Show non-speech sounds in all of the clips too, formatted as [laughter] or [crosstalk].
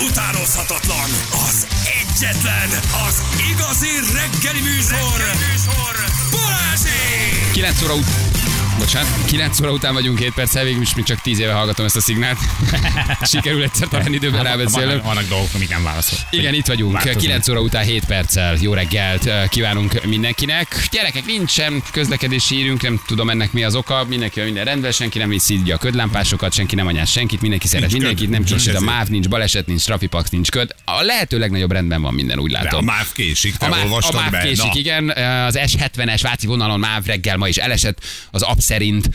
utánozhatatlan, az egyetlen, az igazi reggeli műsor, reggeli műsor Balázsék! 9 óra ut- Bocsánat, 9 óra után vagyunk 7 perccel, végül is még csak 10 éve hallgatom ezt a szignált. [laughs] Sikerül egyszer talán időben rábeszélni. Vannak, vannak dolgok, amik nem válaszol. Igen, itt vagyunk. Változunk. 9 óra után 7 perccel. Jó reggelt eh, kívánunk mindenkinek. Gyerekek, nincsen közlekedési írünk, nem tudom ennek mi az oka. Mindenki minden rendben, senki nem viszi a ködlámpásokat, senki nem anyás senkit, mindenki szeret Nincs mindenkit, köd. nem csúsít a. MÁV, nincs baleset, nincs trafipax, nincs köd. A lehető legnagyobb rendben van minden, úgy De a látom. MÁV késik, te A MÁV, a MÁV be? késik, Na. igen. Az S70-es Váci vonalon MÁV reggel ma is elesett. Az app szerint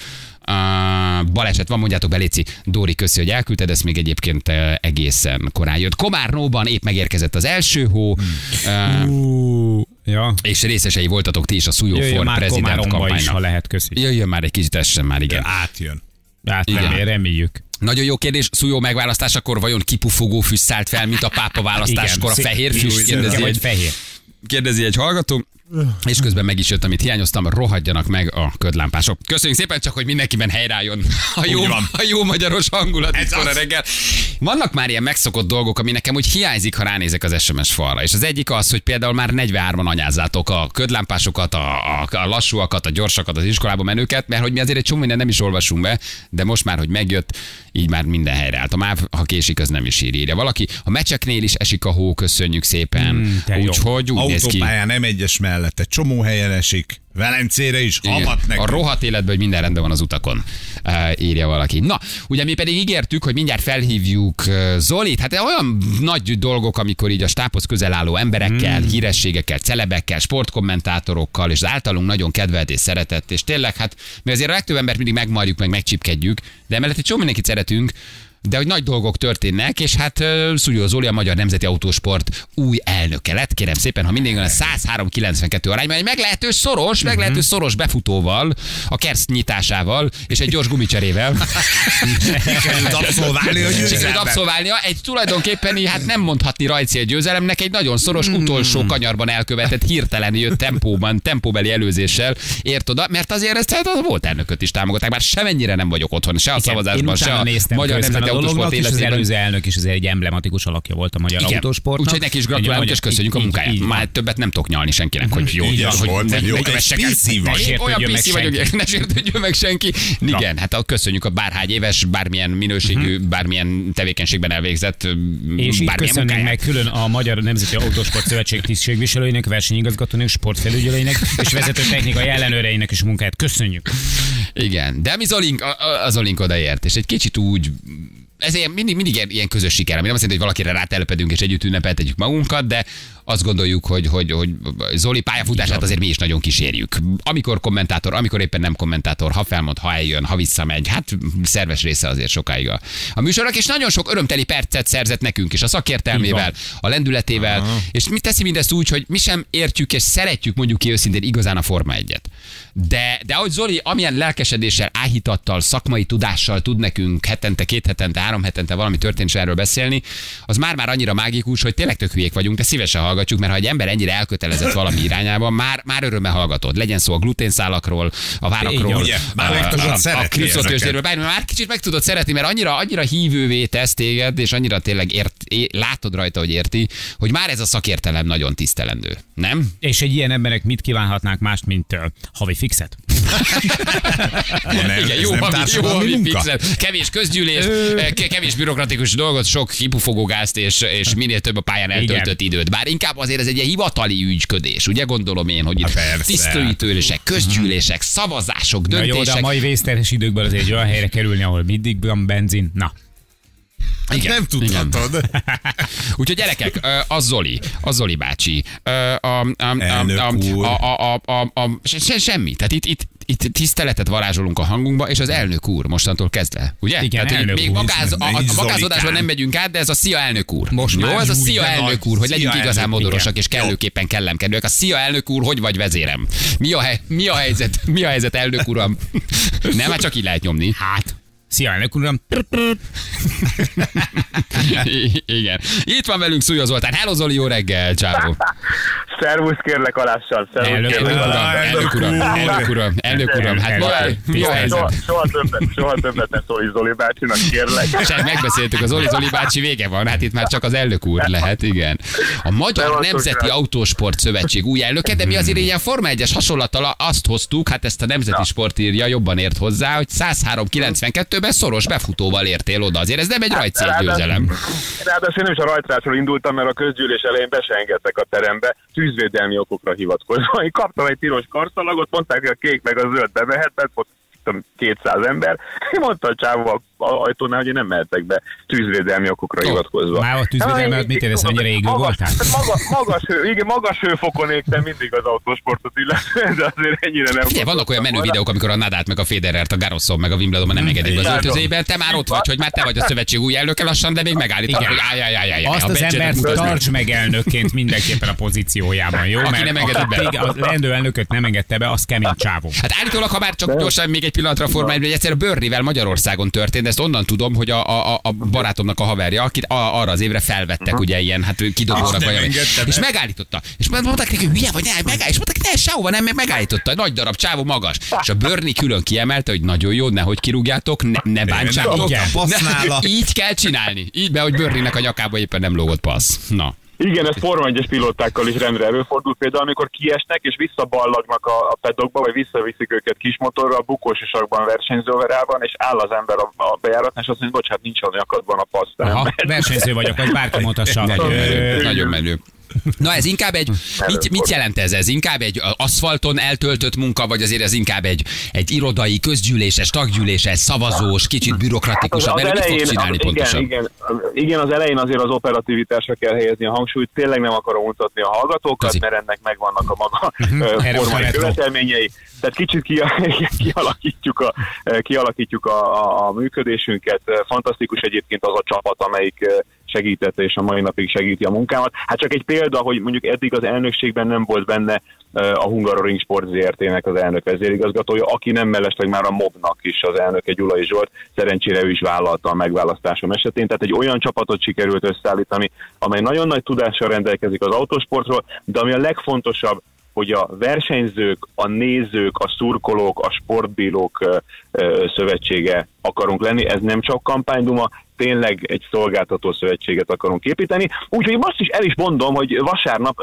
Uh, baleset van, mondjátok be, Léci. Dóri, köszi, hogy elküldted, ezt még egyébként uh, egészen korán jött. Komárnóban épp megérkezett az első hó, uh, Ú, ja. és részesei voltatok ti is a Szújó Jöjjön for már prezident Komáromba is, ha kampánynak. lehet, köszi. Jöjjön már egy kicsit, essen már, igen. Átjön. Hát reméljük. Nagyon jó kérdés, Szújó megválasztásakor vajon kipufogó füst szállt fel, mint a pápa választáskor a fehér füst? Kérdezi egy, fehér. kérdezi egy hallgató. És közben meg is jött, amit hiányoztam, rohadjanak meg a ködlámpások. Köszönjük szépen, csak hogy mindenkiben helyreálljon a jó, Úgy a jó magyaros hangulat Ez az. reggel. Vannak már ilyen megszokott dolgok, ami nekem úgy hiányzik, ha ránézek az SMS falra. És az egyik az, hogy például már 43-an anyázzátok a ködlámpásokat, a, a, a lassúakat, a gyorsakat, az iskolába menőket, mert hogy mi azért egy csomó minden nem is olvasunk be, de most már, hogy megjött, így már minden helyre állt. A MÁV, ha késik, az nem is ír, írja valaki. A meccseknél is esik a hó, köszönjük szépen. Mm. Úgyhogy úgy néz ki. Nem egyes mellette, csomó helyen esik. Velencére is, havat nekünk. A rohadt életben, hogy minden rendben van az utakon, uh, írja valaki. Na, ugye mi pedig ígértük, hogy mindjárt felhívjuk uh, Zolit. Hát olyan nagy dolgok, amikor így a stábhoz közel álló emberekkel, Hmm. mm. hírességekkel, celebekkel, sportkommentátorokkal, és az általunk nagyon kedvelt és szeretett, és tényleg, hát mi azért a legtöbb embert mindig megmarjuk, meg megcsipkedjük, de emellett egy csomó mindenkit szeretünk, de hogy nagy dolgok történnek, és hát Szújó Zoli, a Magyar Nemzeti Autósport új elnöke lett. Kérem szépen, ha mindig olyan 103-92 arányban, egy meglehetős szoros, Mhm. meglehetős szoros befutóval, a kerszt nyitásával, és egy gyors gumicserével. [laughs] Sikerült abszolválni a Sikerült abszolválnia. Egy tulajdonképpen hát nem mondhatni rajcél győzelemnek, egy nagyon szoros Hmm. utolsó kanyarban elkövetett hirtelen jött tempóban, tempóbeli előzéssel ért oda, mert azért ezt hát a volt elnököt is támogatták, bár semennyire nem vagyok otthon, se a szavazásban, se a Magyar Nemzeti a Autósport és az előző elnök is azért egy emblematikus alakja volt a magyar Igen. autósportnak. Úgyhogy neki is gratulálunk, és köszönjük a munkáját. Már többet nem tudok nyalni senkinek, hogy jó. Így az hogy jó. Olyan PC vagyok, ne sértődjön meg senki. Igen, hát köszönjük a bárhány éves, bármilyen minőségű, bármilyen tevékenységben elvégzett, És így munkáját. meg külön a Magyar Nemzeti Autósport Szövetség tisztségviselőinek, versenyigazgatónak, sportfelügyelőinek és vezető technikai ellenőreinek is munkáját. Köszönjük. Igen, de mi Zolink, az Zolink odaért, és egy kicsit úgy ez ilyen, mindig, mindig ilyen, ilyen közös siker, ami nem azt jelenti, hogy valakire rátelepedünk és együtt ünnepeltetjük magunkat, de azt gondoljuk, hogy, hogy, hogy Zoli pályafutását azért mi is nagyon kísérjük. Amikor kommentátor, amikor éppen nem kommentátor, ha felmond, ha eljön, ha visszamegy, hát szerves része azért sokáig a, a műsornak, és nagyon sok örömteli percet szerzett nekünk is a szakértelmével, a lendületével, és mi teszi mindezt úgy, hogy mi sem értjük és szeretjük mondjuk ki őszintén igazán a Forma egyet. De, de ahogy Zoli amilyen lelkesedéssel, áhítattal, szakmai tudással tud nekünk hetente, két hetente, három hetente valami történés erről beszélni, az már-már annyira mágikus, hogy tényleg tök hülyék vagyunk, de szívesen hallgatjuk, mert ha egy ember ennyire elkötelezett valami irányában, már, már örömmel hallgatod. Legyen szó a gluténszálakról, a várakról, Ugye, már a, a, a szeretni kriptotőzsdéről, bármi, már kicsit meg tudod szeretni, mert annyira, annyira hívővé tesz téged, és annyira tényleg ért, é, látod rajta, hogy érti, hogy már ez a szakértelem nagyon tisztelendő. Nem? És egy ilyen embernek mit kívánhatnánk mást, mint havi fixet? Nem, Igen, jó, nem havi, jó havi fixet. Kevés közgyűlés, ke- kevés bürokratikus dolgot, sok kipufogógázt és, és minél több a pályán eltöltött időt. Bár inkább azért ez egy ilyen hivatali ügyködés, ugye gondolom én, hogy itt Há, persze. tisztőítőlések, közgyűlések, szavazások, Na jó, de a döntések. mai vészterhes időkben azért egy olyan helyre kerülni, ahol mindig van benzin. Na, Hát Igen, nem tudhatod. [laughs] Úgyhogy gyerekek, ö, a Zoli, a Zoli bácsi, a, a, a, a, a, a, a, a, a, se, se, semmi. Tehát itt, itt, itt tiszteletet varázsolunk a hangunkba, és az elnök úr mostantól kezdve. Ugye? Igen, Tehát, elnök még úr. magáz, a, a, magázódásban nem megyünk át, de ez a szia elnök úr. Most Jó, már ez a szia elnök úr, hogy legyünk igazán modorosak igen. és kellőképpen kellemkedőek. A szia elnök úr, hogy vagy vezérem? Mi a, hely, mi a helyzet? Mi a helyzet elnök uram? [laughs] Nem, hát csak így lehet nyomni. hát, szia elnök uram. [laughs] Igen. Itt van velünk Szújó Zoltán. Hello Zoli, jó reggel, csávó. Szervusz kérlek alással, Elnök alással. Elnök uram, elnök uram, elnök uram, hát mi a, mi a Soha, helyzet? soha, többet, soha többet ne szólj Zoli bácsinak, kérlek. Sem megbeszéltük, az Zoli Zoli bácsi vége van, hát itt már csak az elnök úr lehet, igen. A Magyar Nemzeti. Autósport Szövetség új elnöke, de mi azért ilyen Forma 1-es hasonlattal azt hoztuk, hát ezt a Nemzeti Sport írja, jobban ért hozzá, hogy 103.92-ben szoros befutóval értél oda. Azért ez nem egy rajtszél győzelem. Ráadásul nem is a rajtrásról indultam, mert a közgyűlés elején be se engedtek a terembe, tűzvédelmi okokra hivatkozva. Én kaptam egy piros karszalagot, mondták, hogy a kék meg a zöld bemehet, mert ott tudom, 200 ember. Én mondta a csávó ajtónál, hogy én nem mehetek be tűzvédelmi okokra Ó, hivatkozva. már ott tűzvédelmi alatt mit érez, mennyire égő magas, voltál? hát Maga, magas, hő, igen, magas hőfokon égtem mindig az autósportot illetve, de azért ennyire nem. Figyelj, vannak olyan menő videók, amikor a Nadát, meg a Federert, a Garosson, meg a Wimbledonban nem engedik be az öltözébe. Te már ott vagy, hogy már te vagy a szövetség új elnöke lassan, de még megállítanak, Igen. hogy állj, állj, állj, állj, Azt a az embert tarts meg elnökként mindenképpen a pozíciójában, jó? Aki nem engedett be. a leendő elnököt nem engedte be, az kemény csávó. Hát állítólag, ha már csak gyorsan még egy pillanatra a formájában, hogy egyszer Börnivel Magyarországon történt, ezt onnan tudom, hogy a, a, a- barátomnak a haverja, akit a, arra az évre felvettek, ugye ilyen, hát kidobónak vagy. nem engedte be. És megállította. És mondták neki, hogy hülye vagy, ne, megáll, és mondták, ne, sehova nem, megállította. Nagy darab, csávó magas. És a Börni külön kiemelte, hogy nagyon jó, nehogy kirúgjátok, ne, ne bántsátok. Ne-. Így kell csinálni. Így be, hogy Börninek a nyakába éppen nem lógott passz. Na. Igen, ez Forma 1-es pilótákkal is rendre előfordul, például amikor kiesnek és visszaballagnak a, a pedokba, vagy visszaviszik őket kismotorra, a bukósisakban versenyzőverában, és áll az ember a, a bejáratnál, és azt mondja, bocsánat, nincs a nyakadban a nem Aha, versenyző vagyok, vagy bárki mondhassa. [laughs] Nagyon menő. Nagyon menő. Na ez inkább egy, mit, mit jelent ez? Ez inkább egy aszfalton eltöltött munka, vagy azért ez inkább egy, egy irodai, közgyűléses, taggyűléses, szavazós, kicsit bürokratikusabb, Az mert mit fogsz elején, csinálni az, igen, pontosan? igen, az- igen, az elején azért az operativitásra kell helyezni a hangsúlyt. Tényleg nem akarom mutatni a hallgatókat, Köszi. mert ennek megvannak a maga Mhm, formai követelményei. Tehát kicsit ki, [laughs] kialakítjuk, a, kialakítjuk a, a, a működésünket. Fantasztikus egyébként az a csapat, amelyik segítette és a mai napig segíti a munkámat. Hát csak egy példa, hogy mondjuk eddig az elnökségben nem volt benne a Hungaroring Sport ZRT-nek az elnök vezérigazgatója, aki nem mellesleg már a MOB-nak is az elnöke Gyulai Zsolt, szerencsére ő is vállalta a megválasztásom esetén. Tehát egy olyan csapatot sikerült összeállítani, amely nagyon nagy tudással rendelkezik az autósportról, de ami a legfontosabb, hogy a versenyzők, a nézők, a szurkolók, a sportbírók szövetsége akarunk lenni. Ez nem csak kampányduma, tényleg egy szolgáltató szövetséget akarunk építeni. Úgyhogy most is el is mondom, hogy vasárnap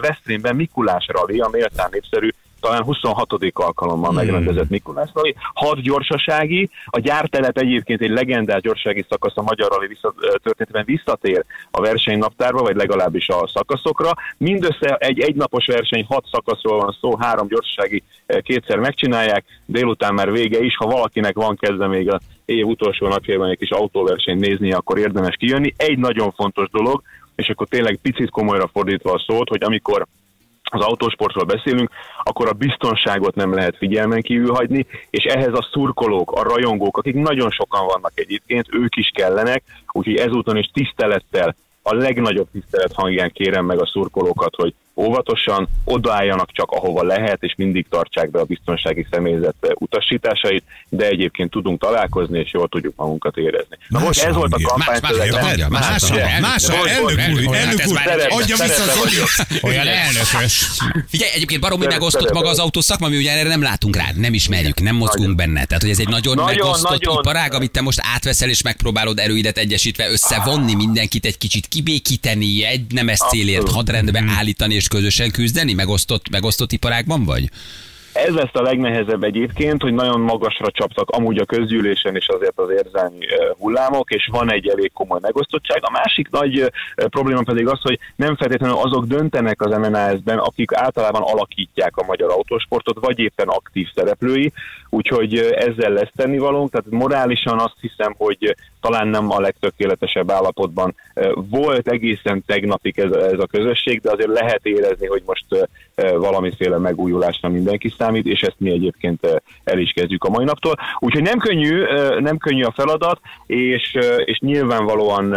Veszprémben Mikulás Rali, a méltán népszerű talán 26. alkalommal Hmm. megrendezett Mikulás Rali, hat gyorsasági, a gyártelep egyébként egy legendás gyorsasági szakasz a Magyar vissza, ö, történetben visszatér a versenynaptárba, vagy legalábbis a szakaszokra. Mindössze egy egynapos verseny, hat szakaszról van szó, három gyorsasági ö, kétszer megcsinálják, délután már vége is, ha valakinek van kezdve még a év utolsó napjában egy kis autóversenyt nézni, akkor érdemes kijönni. Egy nagyon fontos dolog, és akkor tényleg picit komolyra fordítva a szót, hogy amikor az autósportról beszélünk, akkor a biztonságot nem lehet figyelmen kívül hagyni, és ehhez a szurkolók, a rajongók, akik nagyon sokan vannak egyébként, ők is kellenek, úgyhogy ezúton is tisztelettel, a legnagyobb tisztelet hangján kérem meg a szurkolókat, hogy óvatosan odaálljanak csak ahova lehet, és mindig tartsák be a biztonsági személyzet utasításait, de egyébként tudunk találkozni, és jól tudjuk magunkat érezni. Na most ez volt a hangja. Más, más, kampány. más, hangja, más, Más, hangja, más, úr. elnök úr, elnök úr, adja vissza Szeretem, Zolit. Olyan elnökös. Figyelj, egyébként baromi megosztott maga az autószakma, mi ugye erre nem látunk rá, nem ismerjük, nem mozgunk benne. Tehát, hogy ez egy nagyon, Nagyon, megosztott nagyon. iparág, amit te most átveszel, és megpróbálod erőidet egyesítve összevonni mindenkit, egy kicsit kibékíteni, egy nemes célért hadrendbe állítani és közösen küzdeni? Megosztott, megosztott iparágban vagy? Ez lesz a legnehezebb egyébként, hogy nagyon magasra csaptak amúgy a közgyűlésen is azért az érzelmi hullámok, és van egy elég komoly megosztottság. A másik nagy probléma pedig az, hogy nem feltétlenül azok döntenek az MNAS-ben, akik általában alakítják a magyar autósportot, vagy éppen aktív szereplői, úgyhogy ezzel lesz tennivalónk, tehát morálisan azt hiszem, hogy talán nem a legtökéletesebb állapotban volt egészen tegnapig ez, ez a közösség, de azért lehet érezni, hogy most valamiféle megújulásra mindenki számít, és ezt mi egyébként el is kezdjük a mai naptól. Úgyhogy nem könnyű, nem könnyű a feladat, és, és nyilvánvalóan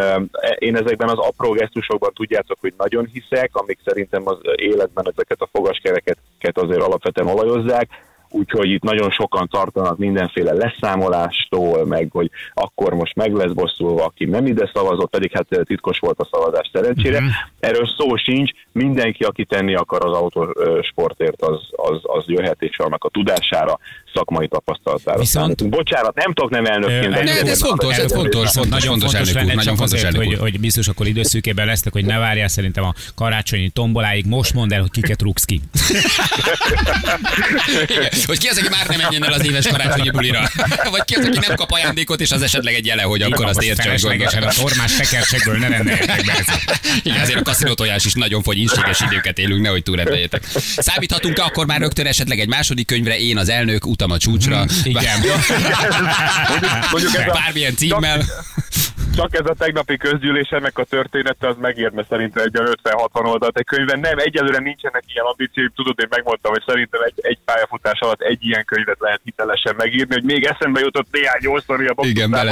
én ezekben az apró gesztusokban tudjátok, hogy nagyon hiszek, amik szerintem az életben ezeket a fogaskereket azért alapvetően olajozzák, úgyhogy itt nagyon sokan tartanak mindenféle leszámolástól, meg hogy akkor most meg lesz bosszulva, aki nem ide szavazott, pedig hát titkos volt a szavazás szerencsére. Erről szó sincs, mindenki, aki tenni akar az autósportért, az, az, az jöhet, és annak a tudására, szakmai tapasztalatára. Viszont- számítunk. Bocsánat, nem tudok nem elnökként. Ne, de ez fontos, ez fontos, fontos, nagyon fontos, fontos, lenne nagyon fontos azért, elnök hogy, hogy biztos akkor időszűkében lesznek, hogy ne várjál szerintem a karácsonyi tomboláig. Most mondd el, hogy kiket rúgsz ki. Igen. [laughs] Hogy ki az, aki már nem menjen el az éves karácsonyi bulira? [laughs] Vagy ki az, aki nem kap ajándékot, és az esetleg egy jele, hogy akkor azt Most értse, hogy feleslegesen a tormás tekercsekből ne rendeljetek be. [laughs] Igen, azért a kaszinó tojás is nagyon fogy, inséges időket élünk, nehogy túlrendeljétek. Számíthatunk-e akkor már rögtön esetleg egy második könyvre, én az elnök, utam a csúcsra? Igen. Mondjuk ez a- Bármilyen címmel. Csak ez a tegnapi közgyűlésemnek a története, az megérne szerintem egy olyan 50-60 oldalt egy könyvben. Nem, egyelőre nincsenek ilyen ambícióim. Tudod, én megmondtam, hogy szerintem egy, egy pályafutás alatt egy ilyen könyvet lehet hitelesen megírni, hogy még eszembe jutott néhány jó sztori a Igen, meg.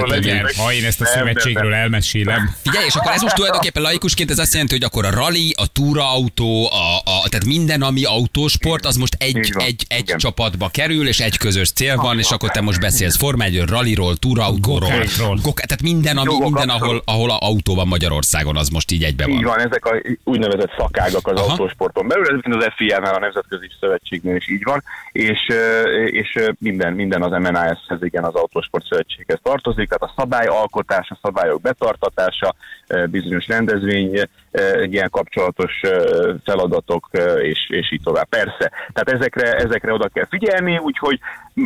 ha én ezt a Nem, szövetségről nem. elmesélem. Figyelj, és akkor ez most tulajdonképpen laikusként ez azt jelenti, hogy akkor a rally, a túraautó, a, a, tehát minden, ami autósport, az most egy, egy, egy Igen. csapatba kerül, és egy közös cél van, és akkor te most beszélsz Forma 1 rallyról, túrautóról, tehát minden, ami, minden ahol, ahol a autó van Magyarországon, az most így egybe Így van. van, ezek a úgynevezett szakágak az Aha. autósporton belül, ez az FIA-nál, a Nemzetközi Szövetségnél is így van, és, és minden, minden az MNAS-hez, igen, az Autósport Szövetséghez tartozik, tehát a szabályalkotás, a szabályok betartatása, bizonyos rendezvény, ilyen kapcsolatos feladatok, és, és így tovább. Persze, tehát ezekre, ezekre oda kell figyelni, úgyhogy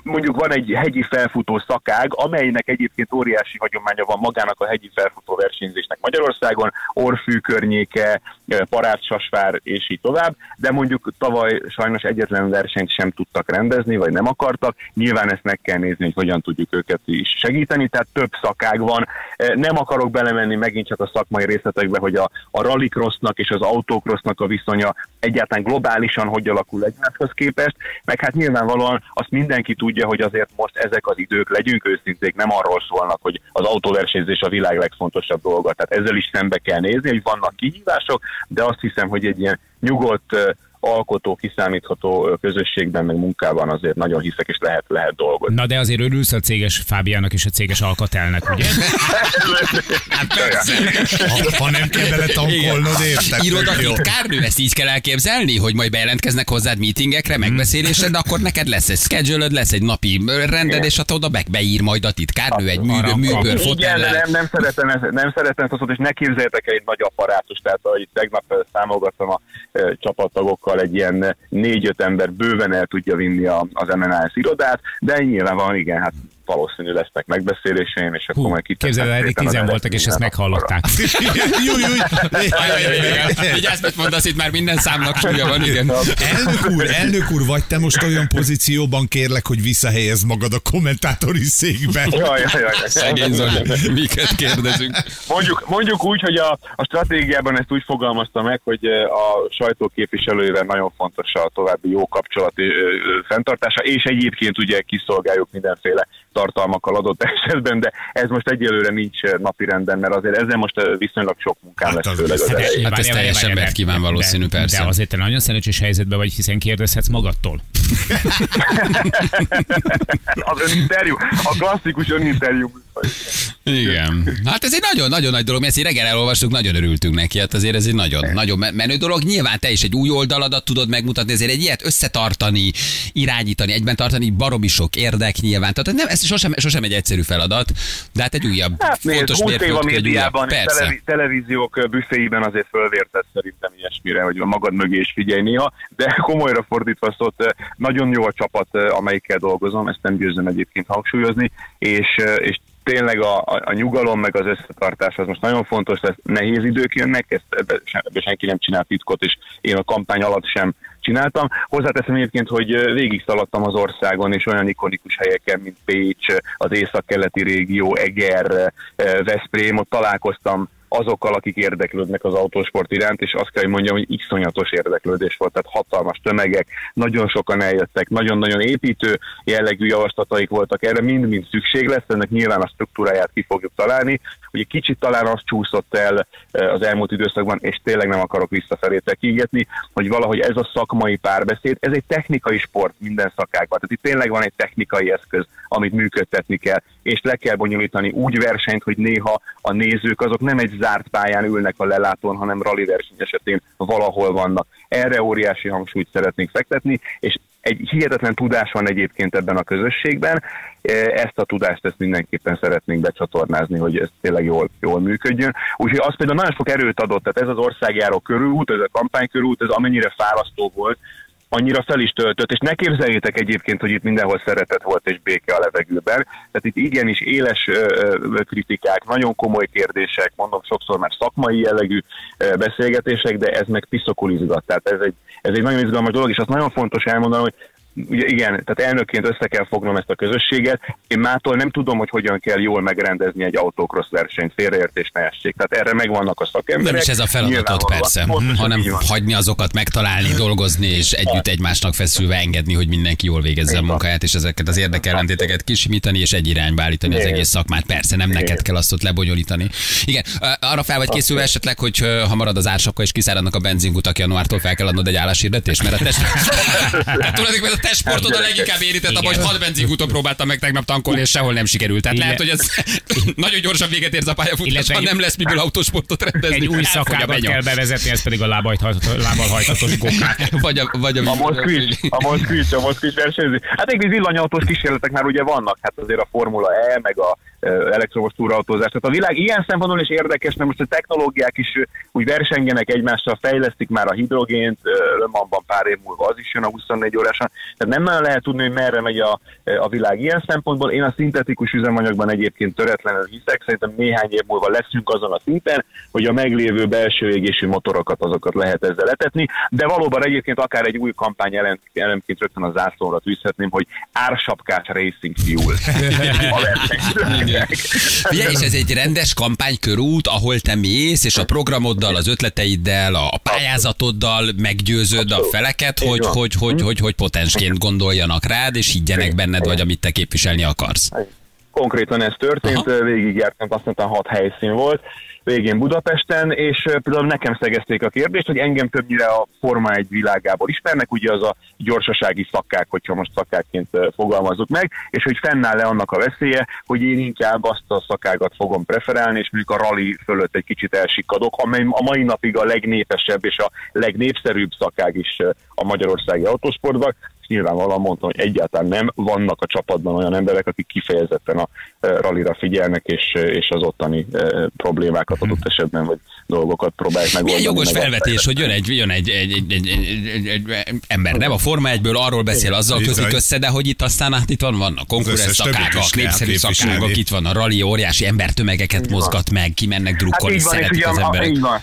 mondjuk van egy hegyi felfutó szakág, amelynek egyébként óriási hagyománya van magának a hegyi felfutó versenyzésnek Magyarországon, Orfű környéke, Parácsasvár és így tovább, de mondjuk tavaly sajnos egyetlen versenyt sem tudtak rendezni, vagy nem akartak. Nyilván ezt meg kell nézni, hogy hogyan tudjuk őket is segíteni, tehát több szakág van. Nem akarok belemenni megint csak a szakmai részletekbe, hogy a, a rallycrossnak és az autócrossnak a viszonya egyáltalán globálisan hogy alakul egymáshoz képest, meg hát nyilvánvalóan azt mindenki tudja, hogy azért most ezek az idők, legyünk őszinték, nem arról szólnak, hogy az autóversenyzés a világ legfontosabb dolga. Tehát ezzel is szembe kell nézni, hogy vannak kihívások, de azt hiszem, hogy egy ilyen nyugodt, alkotó, kiszámítható közösségben, meg munkában azért nagyon hiszek, és lehet, lehet dolgozni. Na de azért örülsz a céges Fábiának és a céges Alkatelnek, ugye? [laughs] Ha, ha nem kell bele tankolnod, érted? Iroda Tök jó. titkárnő, ezt így kell elképzelni, hogy majd bejelentkeznek hozzád meetingekre, megbeszélésre, de akkor neked lesz egy schedule lesz egy napi rended, és hát oda be, beír majd a titkárnő egy mű, Arra- műbőr Igen, de nem, nem szeretem, ezt- nem szeretem ezt és ne képzeljétek el egy nagy apparátus, tehát ahogy tegnap számogattam a ö, csapattagokkal, egy ilyen négy-öt ember bőven el tudja vinni a, az MNAS irodát, de nyilvánvalóan igen, hát valószínű lesznek megbeszéléseim, és akkor Hú, majd kitesznek képzeld el, eddig tizen voltak, és ezt meghallották. [laughs] Júj, júj. Vigyázz, mit mondasz, itt már minden számnak súlya van, igen. Elnök úr, elnök úr, vagy te most olyan pozícióban kérlek, hogy visszahelyezd magad a kommentátori székbe. Jaj, jaj, jaj. Szegény Zoli, miket kérdezünk. Mondjuk, mondjuk úgy, hogy a, a stratégiában ezt úgy fogalmazta meg, hogy a sajtóképviselővel nagyon fontos a további jó kapcsolat ö, ö, fenntartása, és egyébként ugye kiszolgáljuk mindenféle tartalmakkal adott [laughs] esetben, de ez most egyelőre nincs eh, napirenden, mert azért ezzel most eh, viszonylag sok munkám Hát lesz az főleg az elején. Hát ez Várjál, teljes várjál, embert várjál. kíván valószínű, de, persze. De azért te nagyon szerencsés helyzetben vagy, hiszen kérdezhetsz magadtól. [laughs] [laughs] Az öninterjú, a klasszikus öninterjú. Igen. Hát ez egy nagyon-nagyon nagy dolog, mi ezt reggel elolvastuk, nagyon örültünk neki, hát azért ez egy nagyon, nagyon me- menő dolog. Nyilván te is egy új oldaladat tudod megmutatni, ezért egy ilyet összetartani, irányítani, egyben tartani, baromi sok érdek nyilván. Tehát nem, ez sosem, sosem egy egyszerű feladat, de hát egy újabb Hát fontos 20 év a mérföldkő, egy újabb. Persze. televíziók büféiben azért fölvértett szerintem ilyesmire, hogy magad mögé is figyelj néha, de [laughs] komolyra fordítva szólt, nagyon jó a csapat, amelyikkel dolgozom, ezt nem győzöm egyébként hangsúlyozni, és, és tényleg a, a, a nyugalom meg az összetartás az most nagyon fontos lesz, nehéz idők jönnek, ezt ebbe, se- ebbe senki nem csinál titkot, és én a kampány alatt sem csináltam. Hozzáteszem egyébként, hogy végig szaladtam az országon, és olyan ikonikus helyeken, mint Pécs, az észak-keleti régió, Eger, Veszprém, ott találkoztam azokkal, akik érdeklődnek az autósport iránt, és azt kell, hogy mondjam, hogy iszonyatos érdeklődés volt, tehát hatalmas tömegek, nagyon sokan eljöttek, nagyon-nagyon építő jellegű javaslataik voltak erre, mind-mind szükség lesz, ennek nyilván a struktúráját ki fogjuk találni. Ugye kicsit talán az csúszott el eh, az elmúlt időszakban, és tényleg nem akarok visszafelé tekingetni, hogy valahogy ez a szakmai párbeszéd, ez egy technikai sport minden szakákban, tehát itt tényleg van egy technikai eszköz, amit működtetni kell, és le kell bonyolítani úgy versenyt, hogy néha a nézők azok nem egy zárt pályán ülnek a lelátón, hanem rally verseny esetén valahol vannak. Erre óriási hangsúlyt szeretnénk fektetni, és egy hihetetlen tudás van egyébként ebben a közösségben, E, ezt a tudást ezt mindenképpen szeretnénk becsatornázni, hogy ez tényleg jól, jól működjön. Úgyhogy az például nagyon sok erőt adott, tehát ez az országjáró körülút, ez a kampánykörút, ez amennyire fárasztó volt, annyira fel is töltött, és ne képzeljétek egyébként, hogy itt mindenhol szeretet volt és béke a levegőben. Tehát itt igenis éles ö, kritikák, nagyon komoly kérdések, mondom sokszor már szakmai jellegű beszélgetések, de ez meg piszokul izgat. Tehát ez egy, ez egy nagyon izgalmas dolog, és azt nagyon fontos elmondani, hogy ugye igen, tehát elnökként össze kell fognom ezt a közösséget. Én mától nem tudom, hogy hogyan kell jól megrendezni egy autocross versenyt, félreértés ne essék. Tehát erre megvannak a szakemberek. Nem is ez a Nyilvánvalóan. persze, Pontosan hanem így van. hagyni azokat megtalálni, dolgozni, és együtt egymásnak feszülve engedni, hogy mindenki jól végezze a munkáját, és ezeket az érdekellentéteket kisimítani, és egy irányba állítani az egész szakmát. Persze, nem neked kell azt ott lebonyolítani. Igen, arra fel vagy készülve esetleg, hogy ha marad az ársapka és kiszáradnak a benzinkutak januártól, fel kell adnod egy álláshirdetést, mert a test... Tehát tulajdonképpen a testsportod a leginkább érintett, abban, hogy hat benzinkuton próbáltam meg tegnap tankolni, és sehol nem sikerült. Tehát Igen. lehet, hogy ez [laughs] nagyon gyorsan véget érsz a pályafutás, Illetve ha egy- nem lesz miből autósportot rendezni. Egy új benya. kell bevezetni, ez pedig a lábbal hajthatos gokát. Vagy a, vagy a, A Moszkvics, a Moszkvics, a Moszkvics versenyző. Hát egy villanyautós kísérletek már ugye vannak, hát azért a Formula E, meg a elektromos túrautózás. Tehát a világ ilyen szempontból is érdekes, mert most a technológiák is úgy versengenek egymással, fejlesztik már a hidrogént, Mansban pár év múlva az is jön a 24 órásan. Tehát nem nagyon lehet tudni, hogy merre megy a, a világ ilyen szempontból. Én a szintetikus üzemanyagban egyébként töretlenül hiszek, szerintem néhány év múlva leszünk azon a szinten, hogy a meglévő belső égésű motorokat azokat lehet ezzel letetni, de valóban egyébként akár egy új kampány elem- elemként rögtön a zászlóra tűzhetném, hogy ársapkás racing fuel. [laughs] Versenyzőknek. Ugye, és ez egy rendes kampánykörút, ahol te mész, és a programoddal, az ötleteiddel, a pályázatoddal meggyőződ a feleket, hogy, hogy, hogy, hogy, hogy potensként gondoljanak rád, és higgyenek benned, vagy amit te képviselni akarsz. Konkrétan ez történt, Aha. végigjártam, azt mondtam hat helyszín volt, végén Budapesten, és például nekem szegezték a kérdést, hogy engem többnyire a Forma 1 világából ismernek, ugye az a gyorsasági szakák, hogyha most szakákként ö, fogalmazzuk meg, és hogy fennáll-e annak a veszélye, hogy én inkább azt a szakágat fogom preferálni, és mondjuk a rally fölött egy kicsit elsikadok, amely a mai napig a legnépesebb és a legnépszerűbb szakág is a magyarországi autósportban, nyilvánvalóan mondtam, hogy egyáltalán nem. Vannak a csapatban olyan emberek, akik kifejezetten a eh, rallira figyelnek, és, eh, és az ottani eh, problémákat adott esetben, vagy dolgokat próbálják megoldani. Milyen jogos meg felvetés, hogy jön egy, jön egy, egy, egy, egy, egy, egy, egy ember, nem a Forma 1-ből arról beszél, azzal kötik össze, de hogy itt aztán hát itt van, vannak konkurens szakágak, népszerű szakágak, itt van a rally, óriási embertömegeket mozgat meg, kimennek drukkolni, Hát van, és szeretik az emberek. így van.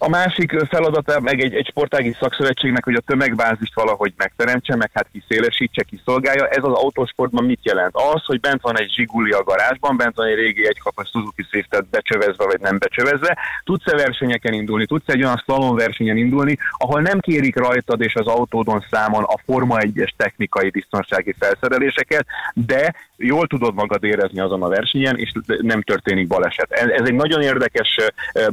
A másik feladata meg egy, egy sportági szakszövetségnek, hogy a tömegbázist valahogy megteremtse, meg hát kiszélesítse, kiszolgálja. Ez az autósportban mit jelent? Az, hogy bent van egy zsiguli a garázsban, bent van egy régi egykapas Suzuki Swift-et becsövezve vagy nem becsövezve, tudsz-e versenyeken indulni, tudsz egy olyan slalom versenyen indulni, ahol nem kérik rajtad és az autódon számon a Forma 1-es technikai biztonsági felszereléseket, de jól tudod magad érezni azon a versenyen, és nem történik baleset. Ez ez egy nagyon érdekes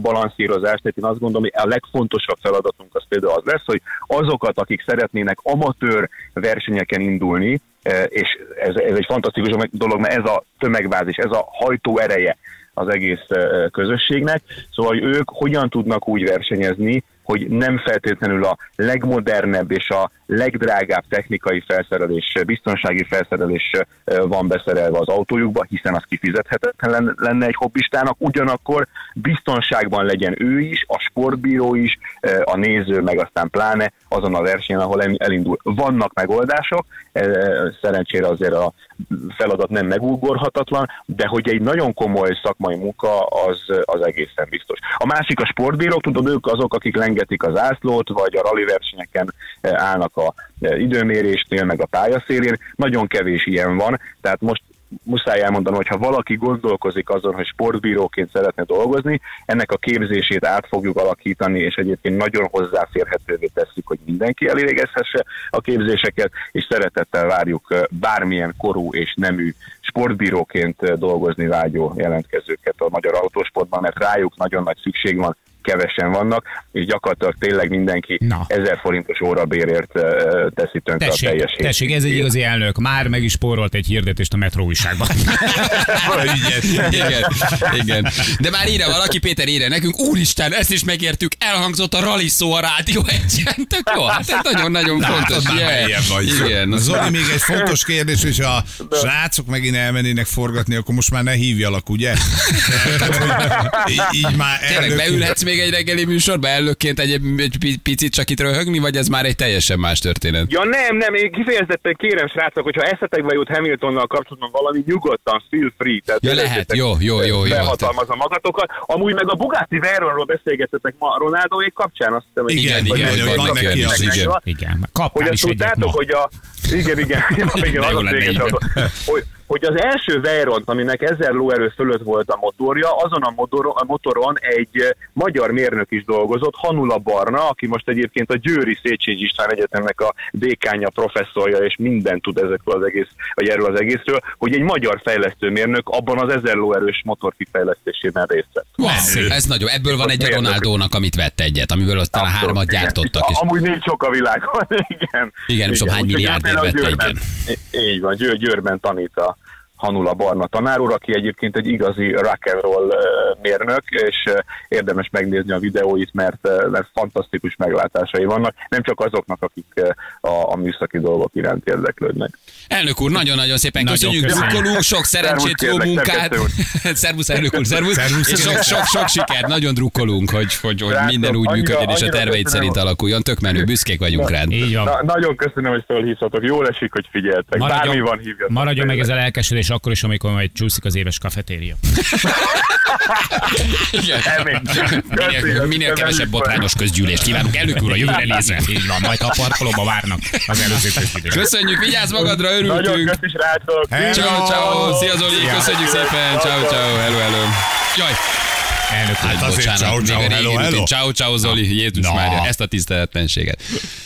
balanszírozás, tehát én azt gondolom, hogy a legfontosabb feladatunk az például az lesz, hogy azokat, akik szeretnének amatőr versenyeken indulni, eh, és ez, ez egy fantasztikus dolog, mert ez a tömegbázis, ez a hajtó ereje az egész eh, közösségnek, szóval hogy ők hogyan tudnak úgy versenyezni, hogy nem feltétlenül a legmodernebb és a legdrágább technikai felszerelés, biztonsági felszerelés van beszerelve az autójukba, hiszen az kifizethetetlen len- lenne egy hobbistának, ugyanakkor biztonságban legyen ő is, a sportbíró is, a néző, meg aztán pláne azon a versenyen, ahol el- elindul. Vannak megoldások, szerencsére azért a feladat nem megugorhatatlan, de hogy egy nagyon komoly szakmai munka, az, az egészen biztos. A másik a sportbírók, tudod, ők azok, akik lengetik az ászlót, vagy a rally versenyeken eh, állnak a eh, időmérésnél, meg a pályaszélén. Nagyon kevés ilyen van, tehát most muszáj elmondani, hogy ha valaki gondolkozik azon, hogy sportbíróként szeretne dolgozni, ennek a képzését át fogjuk alakítani, és egyébként nagyon hozzáférhetővé tesszük, hogy mindenki elvégezhesse a képzéseket, és szeretettel várjuk bármilyen korú és nemű sportbíróként dolgozni vágyó jelentkezőket a magyar autósportban, mert rájuk nagyon nagy szükség van, kevesen vannak, és gyakorlatilag tényleg mindenki Na. 1000 forintos órabérért teszi tönkre a Tessék, teljes tessék, ez egy igazi elnök. Már meg is spórolt egy hirdetést a metró újságban. [laughs] Igen, igen. De már írja valaki, Péter írja nekünk, úristen, ezt is megértük, elhangzott a rally szó a rádió egyen. Tök jó, hát ez nagyon-nagyon fontos. Yeah. vagy. Igen. Zoli, még egy fontos kérdés, hogy ha srácok megint elmennének forgatni, akkor most már ne hívjalak, ugye? [laughs] Így, így már Tényleg beülhetsz még egy reggeli műsorba elnökként egy, egy pi- picit csak itt röhögni, vagy ez már egy teljesen más történet? Ja nem, nem, én kifejezetten kérem srácok, hogyha eszetekbe jut Hamiltonnal kapcsolatban valami, nyugodtan, feel free. Tehát Ja, lehet, jó, jó, jó, jó. Behatalmazza magatokat. Amúgy meg a Bugatti Veyronról beszélgetetek ma Ronaldoék kapcsán, azt hiszem, hogy Igen, igen, hogy egy- van egy- neki egy- az, egy- igen. egy- Igen, hogy kaptál azt is egyet tudtátok, ma. hogy a... Igen, igen, igen, A hogy, az első Veyront, aminek 1000 lóerő fölött volt a motorja, azon a, motoron, a motoron egy eh, magyar mérnök is dolgozott, Hanula Barna, aki most egyébként a Győri Széchenyi István Egyetemnek a dékánya, professzorja, és mindent tud ezekről az egész, vagy erről az egészről, hogy egy magyar fejlesztőmérnök abban az 1000 lóerős motor kifejlesztésében részt vett. Wow, ez nagyon. Ebből van egy a Ronaldónak, amit vett egyet, amiből aztán a Abszolút, hármat igen. gyártottak. És... Amúgy nincs sok a világon, [laughs] igen. Igen, nem tudom, hány milliárdért például vette Győrben- Így van, Győr, Győrben tanít a Hanula Barna tanár úr, aki egyébként egy igazi rock and roll mérnök, és érdemes megnézni a videóit, mert, mert fantasztikus meglátásai vannak, nem csak azoknak, akik a, a műszaki dolgok iránt érdeklődnek. Elnök úr, nagyon-nagyon szépen Nagyon köszönjük, drukkolunk, sok szerencsét, jó munkát. [laughs] Szervusz, elnök úr, szervusz. Szervusz, És sok, sok, sok sikert, nagyon drukkolunk, hogy, hogy, hogy Rácok, minden úgy annyira- működjön, és a terveid szerint alakuljon. Tök menő, büszkék vagyunk rád. Na, nagyon köszönöm, hogy felhívtatok, jól esik, hogy figyeltek. Bármi van, hívjatok. maradjon meg ez a lelkesedés akkor is, amikor majd csúszik az éves kafetéria. Igen. Minél, minél kevesebb botrányos közgyűlést kívánunk elnök úr a jövőre nézve. Így van, majd a parkolóba várnak az előző közgyűlés. Köszönjük, vigyázz magadra, Nagyon örültünk. köszi, srácok. Hello. Ciao, ciao, szia Zoli, köszönjük szépen, ciao, ciao, hello, hello. Jaj, Elnök úr. hát azért bocsánat, ciao, ciao, hello, hello. Ciao, ciao, Zoli, Jézus Na. Mária, ezt a tiszteletlenséget.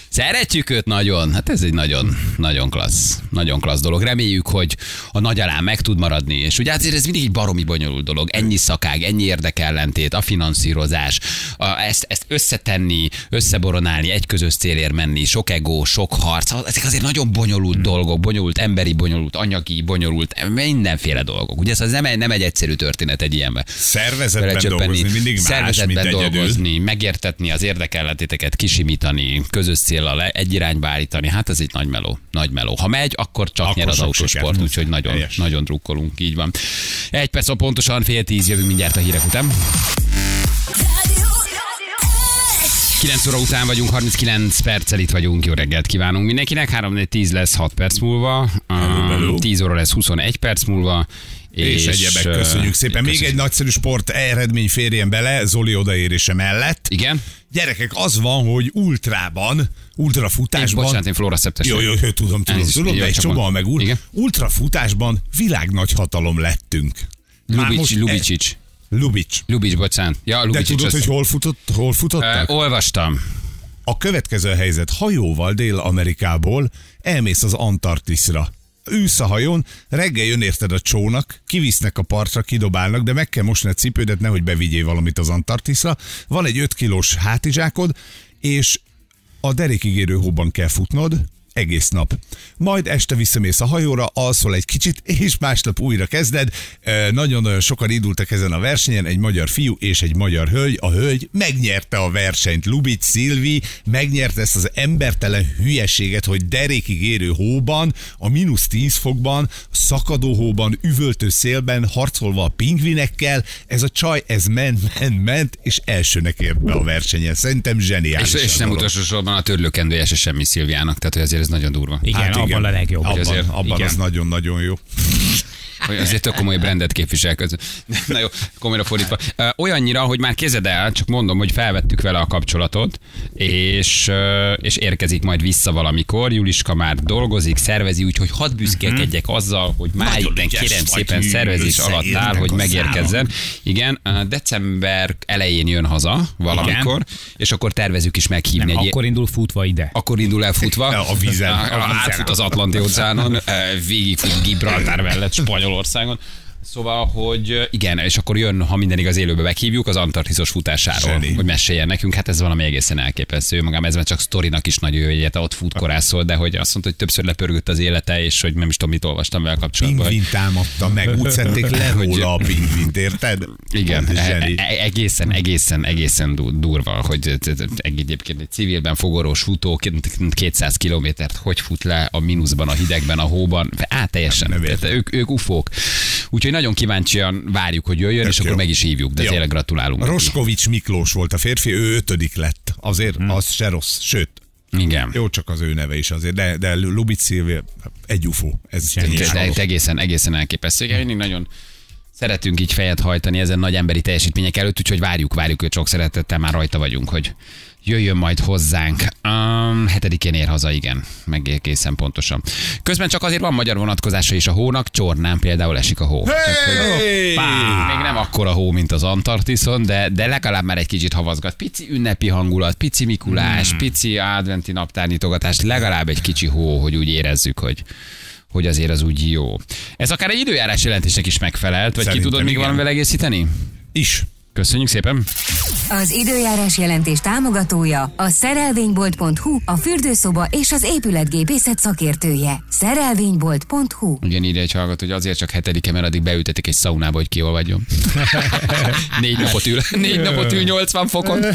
Szeretjük őt nagyon, hát ez egy nagyon, nagyon klassz, nagyon klassz dolog. Reméljük, hogy a nagy alá meg tud maradni, és ugye azért ez mindig egy baromi bonyolult dolog. Ennyi szakág, ennyi érdekellentét, a finanszírozás, a, ezt, ezt összetenni, összeboronálni, egy közös célért menni, sok ego, sok harc, ezek azért nagyon bonyolult dolgok, bonyolult emberi, bonyolult anyagi, bonyolult, mindenféle dolgok. Ugye ez az nem, egy- nem egy egyszerű történet egy ilyenbe Szervezetben dolgozni mindig más, mint szervezetben egyedül. dolgozni, megértetni az érdekellentéteket, kisimítani, közös céllal egy irányba állítani, hát ez egy nagy meló, nagy meló. Ha megy, akkor csak Akkor nyer az autósport, úgyhogy nagyon, Helyes. nagyon drukkolunk, így van. Egy perc, pontosan fél tíz jövünk mindjárt a hírek után. 9 óra után vagyunk, 39 perccel itt vagyunk, jó reggelt kívánunk mindenkinek, 3 10 lesz 6 perc múlva, um, 10 óra lesz 21 perc múlva, És, egyebek, köszönjük szépen. Még egy nagyszerű sport eredmény férjen bele, Zoli odaérése mellett. Igen? Gyerekek, az van, hogy ultrában, Én, ultrafutásban... bocsánat, én Flóra Szeptes Jó, jó, jó, tudom, tudom, Elnézést, tudom, de egy csomóan meg Igen. ultrafutásban világnagy hatalom lettünk. Lubics, Lubicsics. Lubics. Lubics, bocsánat. Ja, De Lubicsics. tudod, azt- hogy hol, futott, hol futottak? olvastam. A következő helyzet. Hajóval Dél-Amerikából elmész az Antarktiszra. Ülsz a hajón, reggel jön érted a csónak, kivisznek a partra, kidobálnak, de meg kell mosni a cipődet, nehogy bevigyél valamit az Antarktiszra. Van egy 5 kilós hátizsákod, és a derékigérő hóban kell futnod, egész nap. Majd este visszamész a hajóra, alszol egy kicsit, és másnap újra kezded. Nagyon-nagyon sokan indultak ezen a versenyen, egy magyar fiú és egy magyar hölgy. A hölgy megnyerte a versenyt. Lubic Szilvi megnyerte ezt az embertelen hülyeséget, hogy derékig érő hóban, a mínusz 10 fokban, szakadó hóban, üvöltő szélben, harcolva a pingvinekkel. Ez a csaj, ez ment, ment, ment, és elsőnek ért be a versenyen. Szerintem zseniális. És, és nem utolsó sorban a törlőkendője se semmi Szilviának, tehát hogy azért ez nagyon durva. Igen, Hát abban a legjobb. Abban, azért- abban igen. az nagyon-nagyon jó. Hogy azért tök komoly brandet képvisel közben. [laughs] Na jó, komolyra fordítva. Olyannyira, hogy már kezed el, csak mondom, hogy felvettük vele a kapcsolatot, és, és érkezik majd vissza valamikor. Juliska már dolgozik, szervezi, úgyhogy hadd büszkélkedjek azzal, hogy ügyes kérem szépen szervezés alatt áll, hogy a megérkezzen. Igen, december elején jön haza valamikor, és akkor tervezük is meghívni Nem, egy akkor indul futva ide. akkor indul el futva. [laughs] A vízen. A, a, átfut az Atlanti óceánon, végigfut Gibraltár mellett Spanyolországon. Szóval, hogy igen, és akkor jön, ha minden igaz élőbe meghívjuk, az Antarktiszos futásáról, Zseni. hogy meséljen nekünk. Hát ez valami egészen elképesztő. Magam ez már csak sztorinak is hogy ilyet ott fut korászol, de hogy azt mondta, hogy többször lepörgött az élete, és hogy nem is tudom, mit olvastam vele kapcsolatban. Pingvin támadta meg, úgy szedték [laughs] le róla a pingvint, érted? Igen, e- e- egészen, egészen, egészen du- durva, hogy egyébként egy civilben fogorós futó 200 kilométert hogy fut le a mínuszban, a hidegben, a hóban, á, teljesen, ők, ők ufók. Úgyhogy nagyon kíváncsian várjuk, hogy jöjjön, és Tök akkor jó. meg is hívjuk, de Jó. tényleg gratulálunk. Roskovics Miklós volt a férfi, ő ötödik lett. Azért az se rossz, sőt, Igen. jó csak az ő neve is azért, de, de Lubic Szilvia egy ufó. Ez dolog. egészen, egészen elképesztő. Igen, mindig nagyon szeretünk így fejet hajtani ezen nagy emberi teljesítmények előtt, úgyhogy várjuk, várjuk őt sok szeretettel, már rajta vagyunk, hogy jöjjön majd hozzánk. Um, hetedikén ér haza, igen, meg egészen pontosan. Közben csak azért van magyar vonatkozása is a hónak, Csornán például esik a hó. Hey! még nem akkora hó, mint az Antarktiszon, de, de legalább már egy kicsit havazgat. Pici ünnepi hangulat, pici Mikulás, Hmm. pici adventi naptárnyitogatás, legalább egy kicsi hó, hogy úgy érezzük, hogy hogy azért az úgy jó. Ez akár egy időjárás jelentésnek is megfelelt, vagy Szerintem ki tudod még igen. valamivel egészíteni? Is. Köszönjük szépen! Az időjárás jelentés támogatója a szerelvénybolt.hu, a fürdőszoba és az épületgépészet szakértője. Szerelvénybolt.hu Ugyan írja egy hallgató, hogy azért csak hetedike, mert addig beültetik egy szaunába, hogy kiolvadjon. [laughs] négy napot ül, négy napot ül 80 fokon.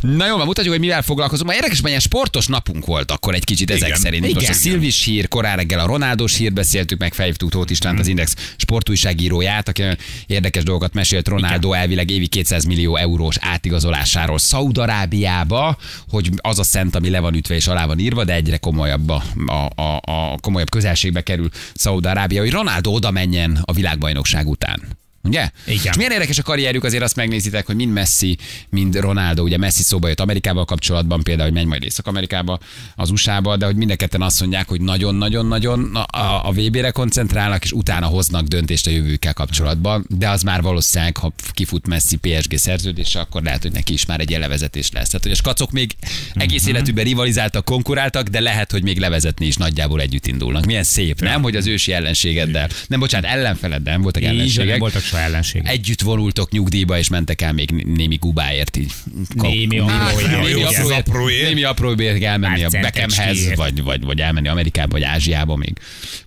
Na jó, van, mutatjuk, hogy mivel foglalkozunk. Ma érdekes, hogy ilyen sportos napunk volt akkor egy kicsit ezek Igen. szerint. Most a Igen. Szilvis hír, korán reggel a Ronaldós hír beszéltük, meg felhívtuk Tóth Istvánt, az Index sportújságíróját, aki érdekes dolgokat mesélt Ronaldo elvileg évi 200 millió eurós átigazolásáról Szaudarábiába, hogy az a szent, ami le van ütve és alá van írva, de egyre komolyabb a, a, a, a komolyabb közelségbe kerül Szaudarábia, hogy Ronaldo oda menjen a világbajnokság után. Ugye? Igen. És milyen érdekes a karrierjük, azért azt megnézitek, hogy mind Messi, mind Ronaldo, ugye Messi szóba jött Amerikával kapcsolatban, például, hogy megy majd Észak-Amerikába, az USA-ba, de hogy mind azt mondják, hogy nagyon-nagyon-nagyon a, a, a VB-re koncentrálnak, és utána hoznak döntést a jövőkkel kapcsolatban, de az már valószínűleg, ha kifut Messi PSG szerződése, akkor lehet, hogy neki is már egy levezetés lesz. Tehát, hogy a skacok még egész életükben rivalizáltak, konkuráltak, de lehet, hogy még levezetni is nagyjából együtt indulnak. Milyen szép, nem? Hogy az ősi ellenségeddel, nem bocsánat, ellenfeleddel, nem voltak Így ellenségek. nem voltak soha ellenségek. Együtt vonultok nyugdíjba, és mentek el még némi gubáért így. Némi Némi apróért. némi apróért, apróért elmenni a Beckhamhez, vagy, vagy, vagy elmenni Amerikába, vagy Ázsiába még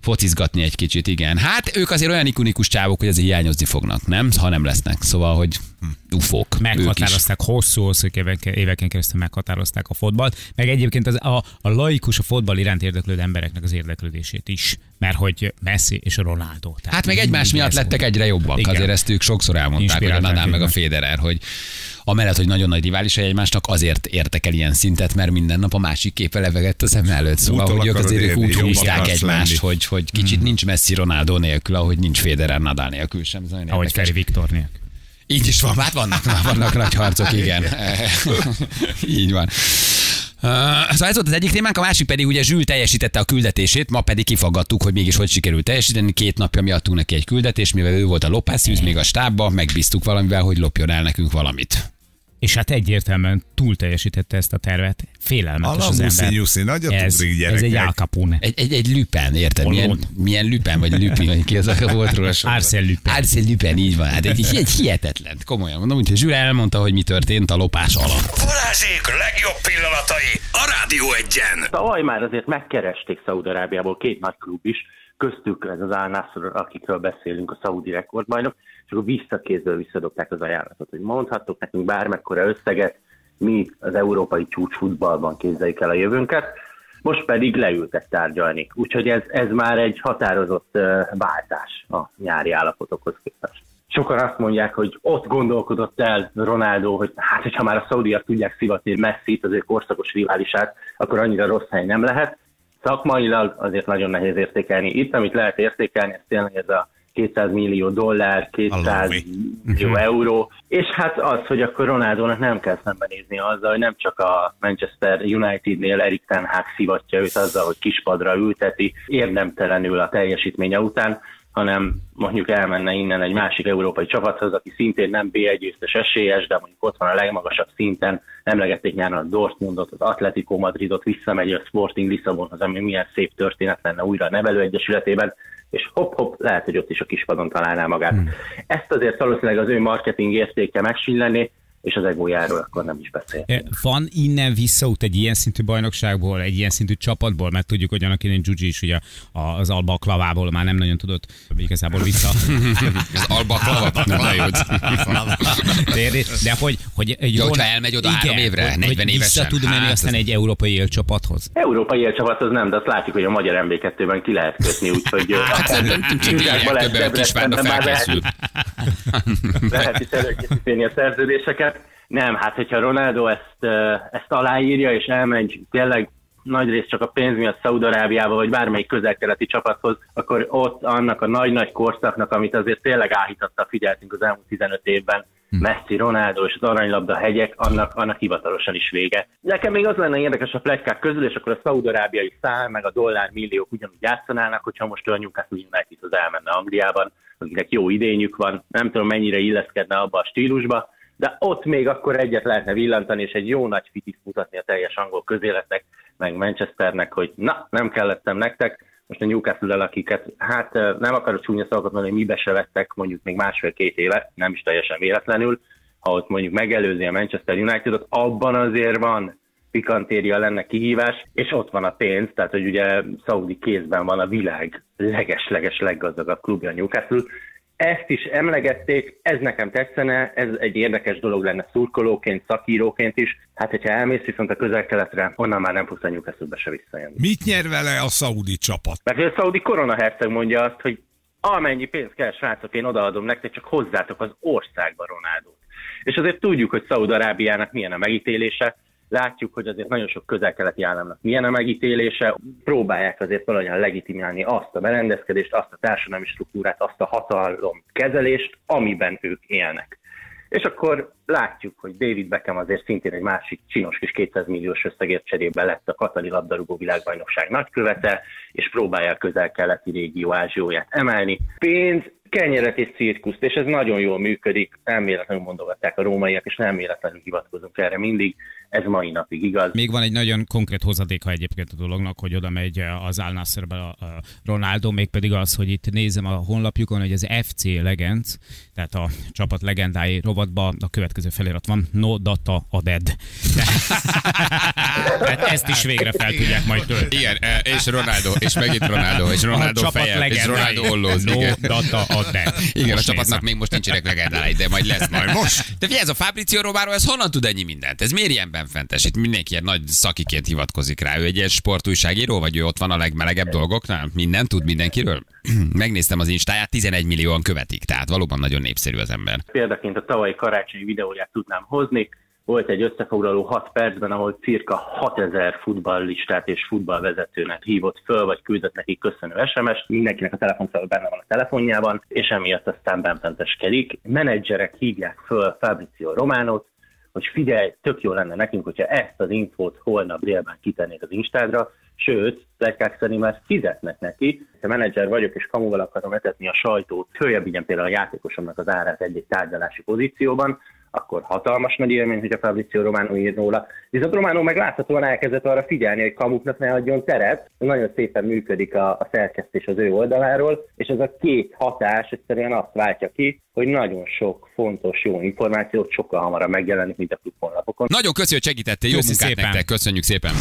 focizgatni egy kicsit, igen. Hát ők azért olyan ikonikus csávok, hogy azért hiányozni fognak, nem? Ha nem lesznek. Szóval, hogy ufók. Meghatározták hosszú-hosszú éveken, éveken keresztül meghatározták a fotbalt, meg egyébként az, a, a laikus, a fotball iránt érdeklődő embereknek az érdeklődését is, mert hogy Messi és Ronaldo. Tehát Hát meg egymás miatt lettek volt. egyre jobbak. Igen. Azért ezt ők sokszor elmondták, hogy a Nadal meg a. Federer, hogy amellett, hogy nagyon nagy riválisai egymásnak, azért értek el ilyen szintet, mert minden nap a másik képe levegett a szem előtt. Szóval, Úton hogy ők azért érni, úgy húzták egymást, lenni. hogy, hogy kicsit nincs Messi Ronaldo nélkül, ahogy nincs Federer Nadal nélkül sem. Ez Ahogy. Feri Viktor nélkül. Így is van, hát vannak, vannak nagy harcok, igen. [laughs] Így van. Szóval ez volt az egyik témánk, a másik pedig ugye Zsül teljesítette a küldetését, ma pedig kifaggattuk, hogy mégis hogy sikerült teljesíteni. Két napja mi adtunk neki egy küldetést, mivel ő volt a lopászűz még a stábba, megbíztuk valamivel, hogy lopjon el nekünk valamit. És hát egyértelműen túl teljesítette ezt a tervet. Félelmetes az Alamuszi, ember. nyuszi, nagyot ez, ugrik, ez egy gyerekek. Al Capone. Egy, egy, egy lüpen, érted? Milyen, Holland. milyen lüpen, vagy lüpi, vagy ki az a volt róla. Arsène Lupin. Arsène Lupin, így van. Hát egy, egy hihetetlen. Komolyan mondom, hogy Zsül elmondta, hogy mi történt a lopás alatt. Balázsék legjobb pillanatai a Rádió egyen. Tavaly már azért megkeresték Szaudarábiából két nagy klub is, köztük ez az Al akikről beszélünk, a szaudi rekordbajnok, és akkor visszakézből visszadobták az ajánlatot, hogy mondhattok nekünk bármekkora összeget, mi az európai csúcsfutballban képzeljük el a jövőnket, most pedig leültek tárgyalni. Úgyhogy ez, ez már egy határozott váltás a nyári állapotokhoz képest. Sokan azt mondják, hogy ott gondolkodott el Ronaldo, hogy hát, hogyha már a szaudiak tudják szivatni Messi-t, az ő korszakos riválisát, akkor annyira rossz hely nem lehet. Szakmailag azért nagyon nehéz értékelni. Itt, amit lehet értékelni, ez tényleg ez a 200 millió dollár, 200 Allawi. millió euró, és hát az, hogy akkor Ronaldónak nem kell szembenézni azzal, hogy nem csak a Manchester Unitednél Erik Ten Hag szivatja őt azzal, hogy kispadra ülteti, érdemtelenül a teljesítménye után, hanem mondjuk elmenne innen egy másik európai csapathoz, aki szintén nem B1 győztes esélyes, de mondjuk ott van a legmagasabb szinten, emlegették nyáron a Dortmundot, az Atletico Madridot, visszamegy a Sporting Lisszabonhoz, ami milyen szép történet lenne újra a nevelőegyesületében, és hopp-hopp, lehet, hogy ott is a kispadon találná magát. Hmm. Ezt azért valószínűleg az ő marketing értéke megsilleni, és az egójáról akkor nem is beszél. Van innen visszaút egy ilyen szintű bajnokságból, egy ilyen szintű csapatból, mert tudjuk, hogy annak idején Gyugyi is ugye az Alba klavából már nem nagyon tudott igazából vissza. [laughs] Az alba klavat, nem jut. Térni. De hogy, hogy egy Ja, hogyha elmegy oda három évre, hogy, 40 hogy vissza évesen. tud menni Hát, aztán egy európai élcsapathoz. Európai élcsapathoz nem, de azt látjuk, hogy a magyar MB2-ben ki lehet kötni, úgyhogy [laughs] Hát szerintem többen Kisvárda Debrecenben már lehet, [laughs] lehet is előkészíteni a szerződéseket. Nem, hát hogyha Ronaldo ezt, ezt aláírja és elmegy tényleg nagy rész csak a pénz miatt Szaudarábiába, vagy bármelyik közel-keleti csapathoz, akkor ott annak a nagy-nagy korszaknak, amit azért tényleg áhítattal figyeltünk az elmúlt 15 évben, Messi, Ronaldo és az aranylabda hegyek, annak, annak hivatalosan is vége. Nekem még az lenne érdekes a plegykák közül, és akkor a szaudarábiai szál, meg a dollár milliók ugyanúgy játszanának, hogyha most a Newcastle Unitedhoz elmenne Angliában, akiknek jó idényük van, nem tudom mennyire illeszkedne abba a stílusba, de ott még akkor egyet lehetne villantani, és egy jó nagy fitit mutatni a teljes angol közéletnek, meg Manchesternek, hogy na, nem kellettem nektek, most a newcastle akiket, hát eh, nem akarok csúnya szavakat mondani, mibe se vettek mondjuk még másfél-két éve, nem is teljesen véletlenül, ha ott mondjuk megelőzi a Manchester Unitedot, abban azért van pikantéria lenne kihívás, és ott van a pénz, tehát hogy ugye szaudi kézben van a világ leges-leges leggazdagabb klubja a Newcastle, ezt is emlegették, ez nekem tetszene, ez egy érdekes dolog lenne szurkolóként, szakíróként is. Hát, hogyha elmész viszont a közel-keletre, onnan már nem fogsz a Newcastle-be se visszajönni. Mit nyer vele a szaudi csapat? Mert a szaudi koronaherceg mondja azt, hogy amennyi pénzt kell, srácok, én odaadom nektek, csak hozzátok az országba Ronaldót. És azért tudjuk, hogy Szaúd-Arábiának milyen a megítélése, látjuk, hogy azért nagyon sok közel-keleti államnak milyen a megítélése, próbálják azért valahogyan legitimálni azt a berendezkedést, azt a társadalmi struktúrát, azt a hatalom kezelést, amiben ők élnek. És akkor látjuk, hogy David Beckham azért szintén egy másik csinos kis 200 milliós összegért cserébe lett a Katari labdarúgó világbajnokság nagykövete, és próbálja a közel-keleti régió ázsióját emelni. Pénz, kenyeret és cirkuszt, és ez nagyon jól működik, nem véletlenül mondogatták a rómaiak, és nem véletlenül hivatkozunk erre mindig, ez mai napig igaz. Még van egy nagyon konkrét hozadéka egyébként a dolognak, hogy oda megy az Al Nassrbe a Ronaldo, mégpedig az, hogy itt nézem a honlapjukon, hogy az FC Legends, tehát a csapat legendái rovatban a következő felirat van, no data a dead. [laughs] Tehát ezt is végre fel tudják majd tölteni. Igen, e, és Ronaldo, és megint Ronaldo, és Ronaldo feje, és. Ronaldo ollóz. No igen. data a dead. Igen, Most a csapatnak nézem. még most nincsenek legendái, de majd lesz majd most. De figyelj, ez a Fabrizio Romano, ez honnan tud ennyi mindent? Ez miért ilyen benfentes? Itt mindenki ilyen nagy szakiként hivatkozik rá. Ő egy ilyen sportújságíró, vagy ő ott van a legmelegebb dolgoknál? Minden tud mindenkiről? [clears throat] Megnéztem az instáját, 11 millióan követik, tehát valóban nagyon népszerű az ember. Példaként a tavalyi karácsonyi videóját tudnám hozni. Volt egy összefoglaló 6 percben, ahol cirka 6000 futballistát és futballvezetőnek hívott föl, vagy küldött nekik köszönő SMS-t. Mindenkinek a telefonszava benne van a telefonjában, és emiatt aztán benfenteskedik. Menedzserek hívják föl Fabrizio Románot, hogy figyelj, tök jó lenne nekünk, hogyha ezt az infót holnap délben kitennék az Instádra, sőt, plegykák szerint már fizetnek neki. Ha menedzser vagyok, és kamuval akarom etetni a sajtót, följebb vigyen például a játékosomnak az árát egy-egy tárgyalási pozícióban, akkor hatalmas nagy élmény, hogy a Fabrizio Romano ír róla. Viszont Romano meg láthatóan elkezdett arra figyelni, hogy kamuknak ne adjon teret. Nagyon szépen működik a, a szerkesztés az ő oldaláról, és ez a két hatás egyszerűen azt váltja ki, hogy nagyon sok fontos, jó információt sokkal hamarabb megjelenik, mint a klub honlapokon. Nagyon köszi, hogy segítettél, jó Köszi munkát szépen. nektek, köszönjük szépen.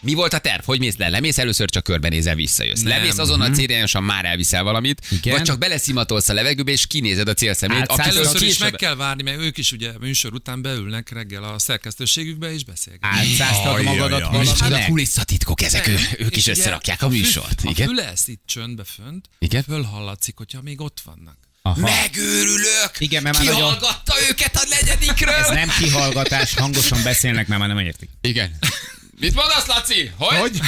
Mi volt a terv? Hogy mész le? Lemész először csak körbenézel, visszajössz. Nem. Lemész azonnal célirányosan már elviszel valamit, Igen. vagy csak beleszimatolsz a levegőbe és kinézed a célszemét. Hát Először is meg kell várni, mert ők is ugye műsor után beülnek reggel a szerkesztőségükbe és beszélgetnek. Ajjajaj. magadat Micsoda valaminek? kulisszatitkok ezek, ő, ők is összerakják a műsort. A Igen? füle ezt itt csöndbe fönt, Igen? fölhallatszik, hogyha még ott vannak. Aha. Megőrülök! Igen, mert már nagyon- Kihallgatta őket a negyedikről! Ez nem kihallgatás, hangosan beszélnek, mert már nem értik. Igen. Mit mondasz, Laci? Hogy? Hogy?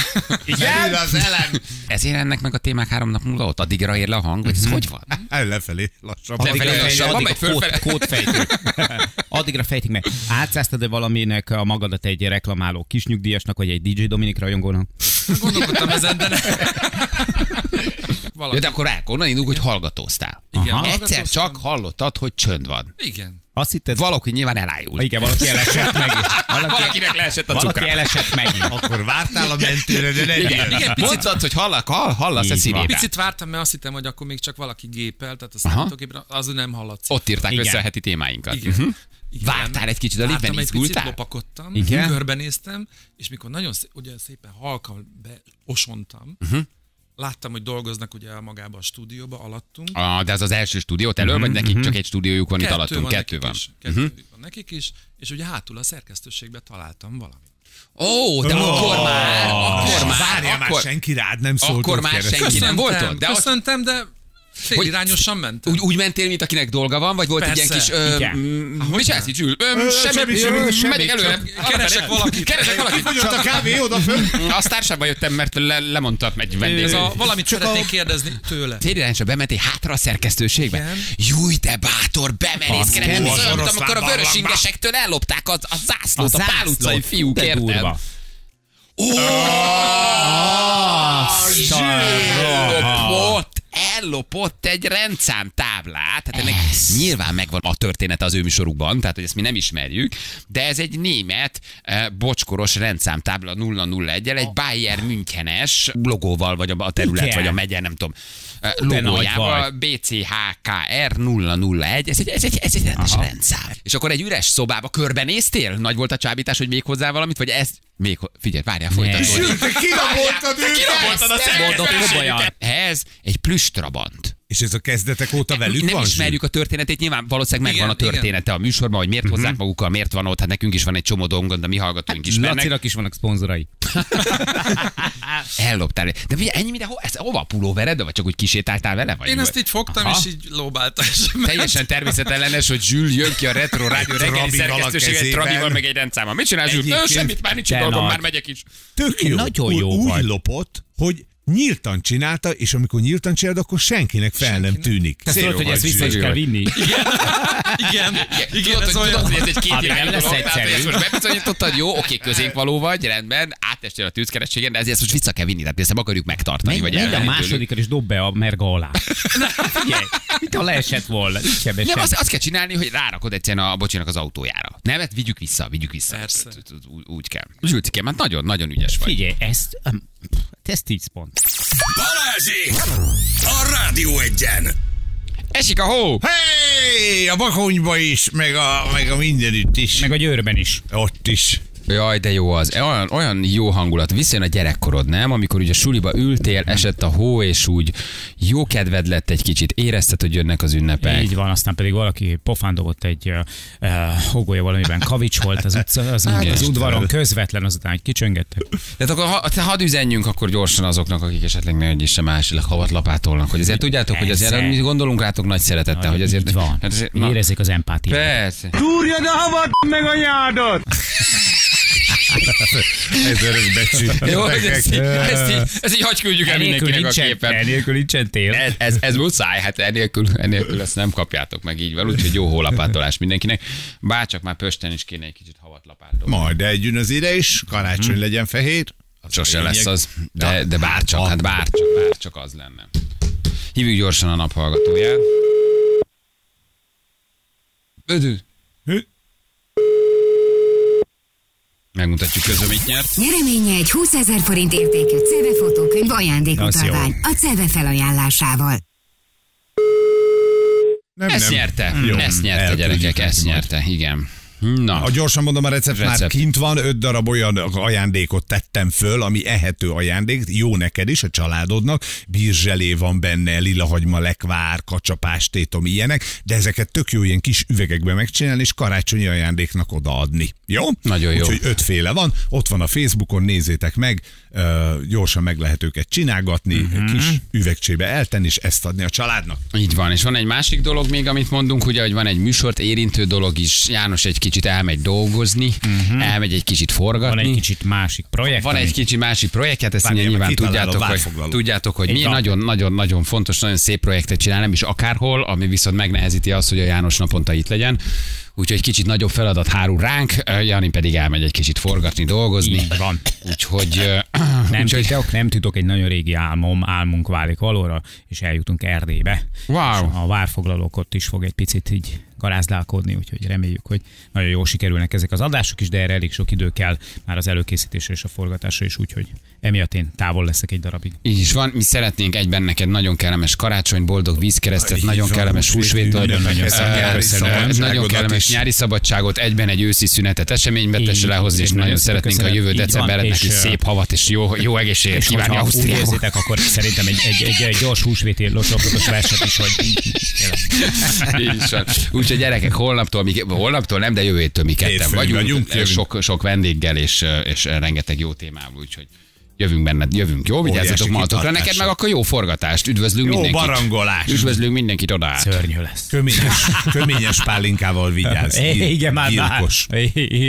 Igen? az elem. Ezért ennek meg a témák három nap múlva ott addigra ér le a hang, vagy ez hogy van? El lefelé, lassabban. Lefelé lassabban, megy kód, fölfele. kódfejtő. [laughs] Addigra fejtik meg. Átszáztad-e valaminek a magadat egy reklamáló kisnyugdíjasnak, vagy egy DJ Dominik rajongónak? Gondolkodtam ezen, de ne. valaki. Ja, de akkor rá, onnan indulunk, hogy hallgatóztál. Igen, Egyszer hallgatóztam. csak hallottad, hogy csönd van. Igen. Azt hitted, Valaki nyilván elájult. igen, valaki elesett meg. Valaki, [laughs] Valakinek leesett a valaki cukra. elesett meg. Akkor vártál a mentőre, de nem Igen, jön. igen, Mondtad, hogy hallak, hall, hallasz a van. szívében. Picit vártam, mert azt hittem, hogy akkor még csak valaki gépel, tehát a Aha. számítógépen az nem hallatszik. Ott írták Igen. össze a heti témáinkat. Igen. Mhm. Igen. Vártál egy kicsit a lépben, egy picit, izgultál? lopakodtam, Igen. körbenéztem, és mikor nagyon szé- ugye szépen halkan beosontam, Mhm. Láttam, hogy dolgoznak ugye magába a stúdióba, alattunk. Ah, de ez az első stúdió, elől, vagy nekik csak egy stúdiójuk van itt alattunk? Kettő nekik van. Is, kettő van nekik is, és ugye hátul a szerkesztőségbe találtam valamit. Ó, de akkor már, akkor már, Várjál már, akkor, senki rád nem szólt. akkor már senki nem volt ott? De köszöntem, de félirányosan mentem. úgy, úgy mentél, mint akinek dolga van, vagy volt egy ilyen Persze, kis... Ö, igen. mm, mit csinálsz itt, Zsül? Semmi, Semmi, semmi, megyek előre. keresek valakit. Keresek valakit. Fogyott a kávé odafönn. [laughs] A sztársába jöttem, mert le, lemondta egy vendég. Ez a, valamit Csak szeretnék a- kérdezni tőle. Félirányosra bementél hátra a szerkesztőségbe? Júj, te bátor, Az is olyan, mint amikor a barlangba. vörösingesektől ellopták a, a zászlót, a, zászlót, pál utcai fiúk, de érted? durva. Ellopott, ellopott egy rendszám táblát. Hát ennek nyilván megvan a története az ő műsorukban, tehát hogy ezt mi nem ismerjük, de ez egy német eh, bocskoros rendszámtábla 001-el, egy Bayern Münchenes logóval, vagy a terület, Igen. vagy a megye, nem tudom, logójával, BCHKR 001, ez egy, ez egy, ez egy rendes Aha. rendszám. És akkor egy üres szobába körbenéztél? Nagy volt a csábítás, hogy még hozzá valamit, vagy ez még, ho- figyelj, várjál, folytatódik. Te kiraboltad őket. Kiraboltad a. Ez egy plüstrabant. És ez a kezdetek óta velük nem van? ismerjük a történetét, nyilván valószínűleg megvan Igen, a története a műsorban, hogy miért hozzák magukkal, miért van ott, hát nekünk is van egy csomó dolgunk, de mi hallgatóink ismernek. Lacinak is vannak szponzorai. [laughs] Elloptál. De figyelj, ennyi minden, ho, ez hova a pulóvered, vagy csak úgy kisétáltál vele? Vagy Én ezt így fogtam, Aha. és így lóbáltam. És. Teljesen természetellenes, hogy Zsül jön ki a Retro Rádió reggeli szerkesztőség egy trabival, meg egy rendszámmal. Mit csinál Zsül? Semmit, már nincs dolgom, már megyek is. Tök jó. Nagyon jó úgy lopott, hogy nyíltan csinálta, és amikor nyíltan csinálod, akkor senkinek fel nem tűnik. Te tudod, hogy ezt vissza is kell vinni? Igen, igen, tudod, ez hogy, olyan. tudod, hogy ez egy két nem irányú dolog, ezt most bebizonyítottad, jó, oké, középvaló vagy, rendben, átestél a tűzkerességen, de ezért most vissza kell vinni, tehát ezt nem akarjuk megtartani, Megy, vagy megy a másodikra, és dob be a merga alá. [laughs] Figyelj, mit ha leesett volna? Nem, azt, azt kell csinálni, hogy rárakod egyszerűen a bocsinak az autójára. Nem, hát vigyük vissza, vigyük vissza. Persze. Úgy, úgy kell. Zsülcikém, hát nagyon, nagyon ügyes vagy. Figyelj, ezt, ez 10 pont. Balázsék! A Rádió egyen! Esik a hó! Hey, a bakonyba is, meg a, meg a mindenütt is. Meg a győrben is. Ott is. Jaj, de jó az. Olyan, olyan jó hangulat. Visszajön a gyerekkorod, nem? Amikor ugye suliba ültél, esett a hó, és úgy jó kedved lett egy kicsit. Érezted, hogy jönnek az ünnepek. Így van, aztán pedig valaki pofán dobott egy uh, hogolya valamiben kavics volt az, utca, az, Igen. az udvaron közvetlen, azután egy kicsöngettek. Tehát akkor ha, te hadd üzenjünk akkor gyorsan azoknak, akik esetleg nehogy is sem másilag havatlapátolnak, hogy azért tudjátok, hogy azért mi gondolunk rátok nagy szeretettel, hogy azért... Így van. Hát azért na, Érezzék az empátiát. persze. [laughs] Ez örök becsű. Jó, hogy ezt, így- ezt, így, ezt így hagy küldjük el mindenkinek a képen. enélkül nincsen tél. Ez, ez, ez muszáj, hát enélkül, enélkül ezt nem kapjátok meg így van, úgyhogy jó hólapátolás mindenkinek. Bárcsak már Pösten is kéne egy kicsit havatlapátolni. Majd eljön az ide is, karácsony legyen fehér. Sose lesz az, de, de bárcsak, hát, bárcsak, bárcsak az lenne. Hívjuk gyorsan a naphallgatóját. Ödül. Megmutatjuk közben, mit nyert. Nyereménye egy 20 ezer forint értékű CEVE fotókönyv ajándékutalvány a CEVE felajánlásával. Nem, Ezt nem. nyerte. Jó, Ezt nyerte, gyerekek, ezt nyerte, igen. Na, A gyorsan mondom, a recept, már Recept. kint van, öt darab olyan ajándékot tettem föl, ami ehető ajándék, jó neked is, a családodnak, bírzselé van benne, lilahagyma, lekvár, kacsapástétom, ilyenek, de ezeket tök jó ilyen kis üvegekbe megcsinálni, és karácsonyi ajándéknak odaadni. Jó? Nagyon jó. Úgyhogy ötféle van, ott van a Facebookon, nézzétek meg, gyorsan meg lehet őket csinálgatni, Mhm. uh-huh. kis üvegcsébe eltenni, és ezt adni a családnak. így van. És van egy másik dolog még, amit mondunk, ugye, hogy van egy műsort érintő dolog is. János egy kicsit kicsit elmegy dolgozni, elmegy egy kicsit forgatni. Van egy kicsit másik projekt. Van egy kicsi másik projekt, hát ezt Várjál, nyilván tudjátok, hogy, tudjátok, hogy mi van. nagyon-nagyon-nagyon fontos, nagyon szép projektet csinál, nem is akárhol, ami viszont megnehezíti azt, hogy a János naponta itt legyen. Úgyhogy kicsit nagyobb feladat hárul ránk, Jani pedig elmegy egy kicsit forgatni, dolgozni. Így van. Úgyhogy, Nem úgyhogy titok, nem titok, egy nagyon régi álmom, álmunk válik valóra, és eljutunk Erdélybe. Wow. És a várfoglalók ott is fog egy picit így garázdálkodni, úgyhogy reméljük, hogy nagyon jól sikerülnek ezek az adások is, de erre elég sok idő kell már az előkészítésre és a forgatásra is, úgyhogy emiatt én távol leszek egy darabig. Így is van, mi szeretnénk egyben neked nagyon kellemes karácsony, boldog vízkeresztet, Így nagyon van, kellemes húsvétot, köszönöm. nagyon kellemes nyári szabadságot, egyben egy őszi szünetet eseménybe tesse lehozni, és nagyon szeretnénk a jövő decemberre neki ö, szép havat és jó, jó egészséget És kívánni Ausztriába. akkor szerintem egy, egy, egy, gyors húsvéti locsolgatos verset is, hogy [laughs] Így is van. Úgyhogy gyerekek, holnaptól, mi, holnaptól nem, de jövő héttől mi ketten vagyunk, vagyunk, sok, sok vendéggel és, és rengeteg jó témával, úgyhogy jövünk benned, jövünk, jó? Vigyázzatok magatokra, neked meg akkor jó forgatást, üdvözlünk Jó mindenkit. barangolás. Üdvözlünk mindenkit oda át. szörnyű lesz. Köményes, köményes pálinkával vigyázz. [laughs] Igen, már, gyilkos.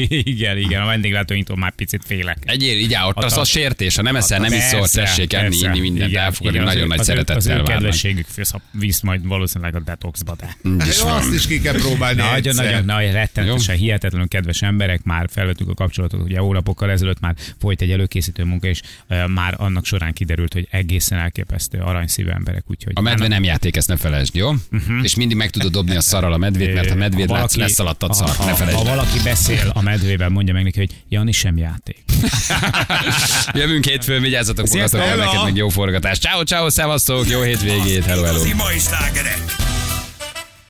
Igen, igen, a vendéglátóinktól már picit félek. Egyél, így áll, ott az a- a sértés, ha nem eszel, nem iszol, tessék enni, inni mindent, Igen, elfogadni, nagyon nagy az ő- Az szeretettel ő várnak. kedvességük visz, majd valószínűleg a detoxba, de. Azt is ki kell próbálni Nagyon, egyszer. nagyon, nagyon rettenetesen hihetetlenül kedves emberek, már felvettük a kapcsolatot, ugye hónapokkal ezelőtt már folyt egy előkészítő munka, és már annak során kiderült, hogy egészen elképesztő aranyszívű emberek, úgyhogy A medve nem játék, ezt ne felejtsd, jó? És mindig meg tudod dobni a szarral a medvét, mert ha medvéd Ha látsz, lesz alattad szar, ha, ne ha, felejtsd. ha valaki beszél a medvével, mondja meg neki, hogy Jani sem játék. [laughs] Jövünk hétfőn, vigyázzatok Hello! neked meg jó forgatást. Ciao, ciao, szevasztok, jó hétvégét, hello, hello. Igazi mai slágerek.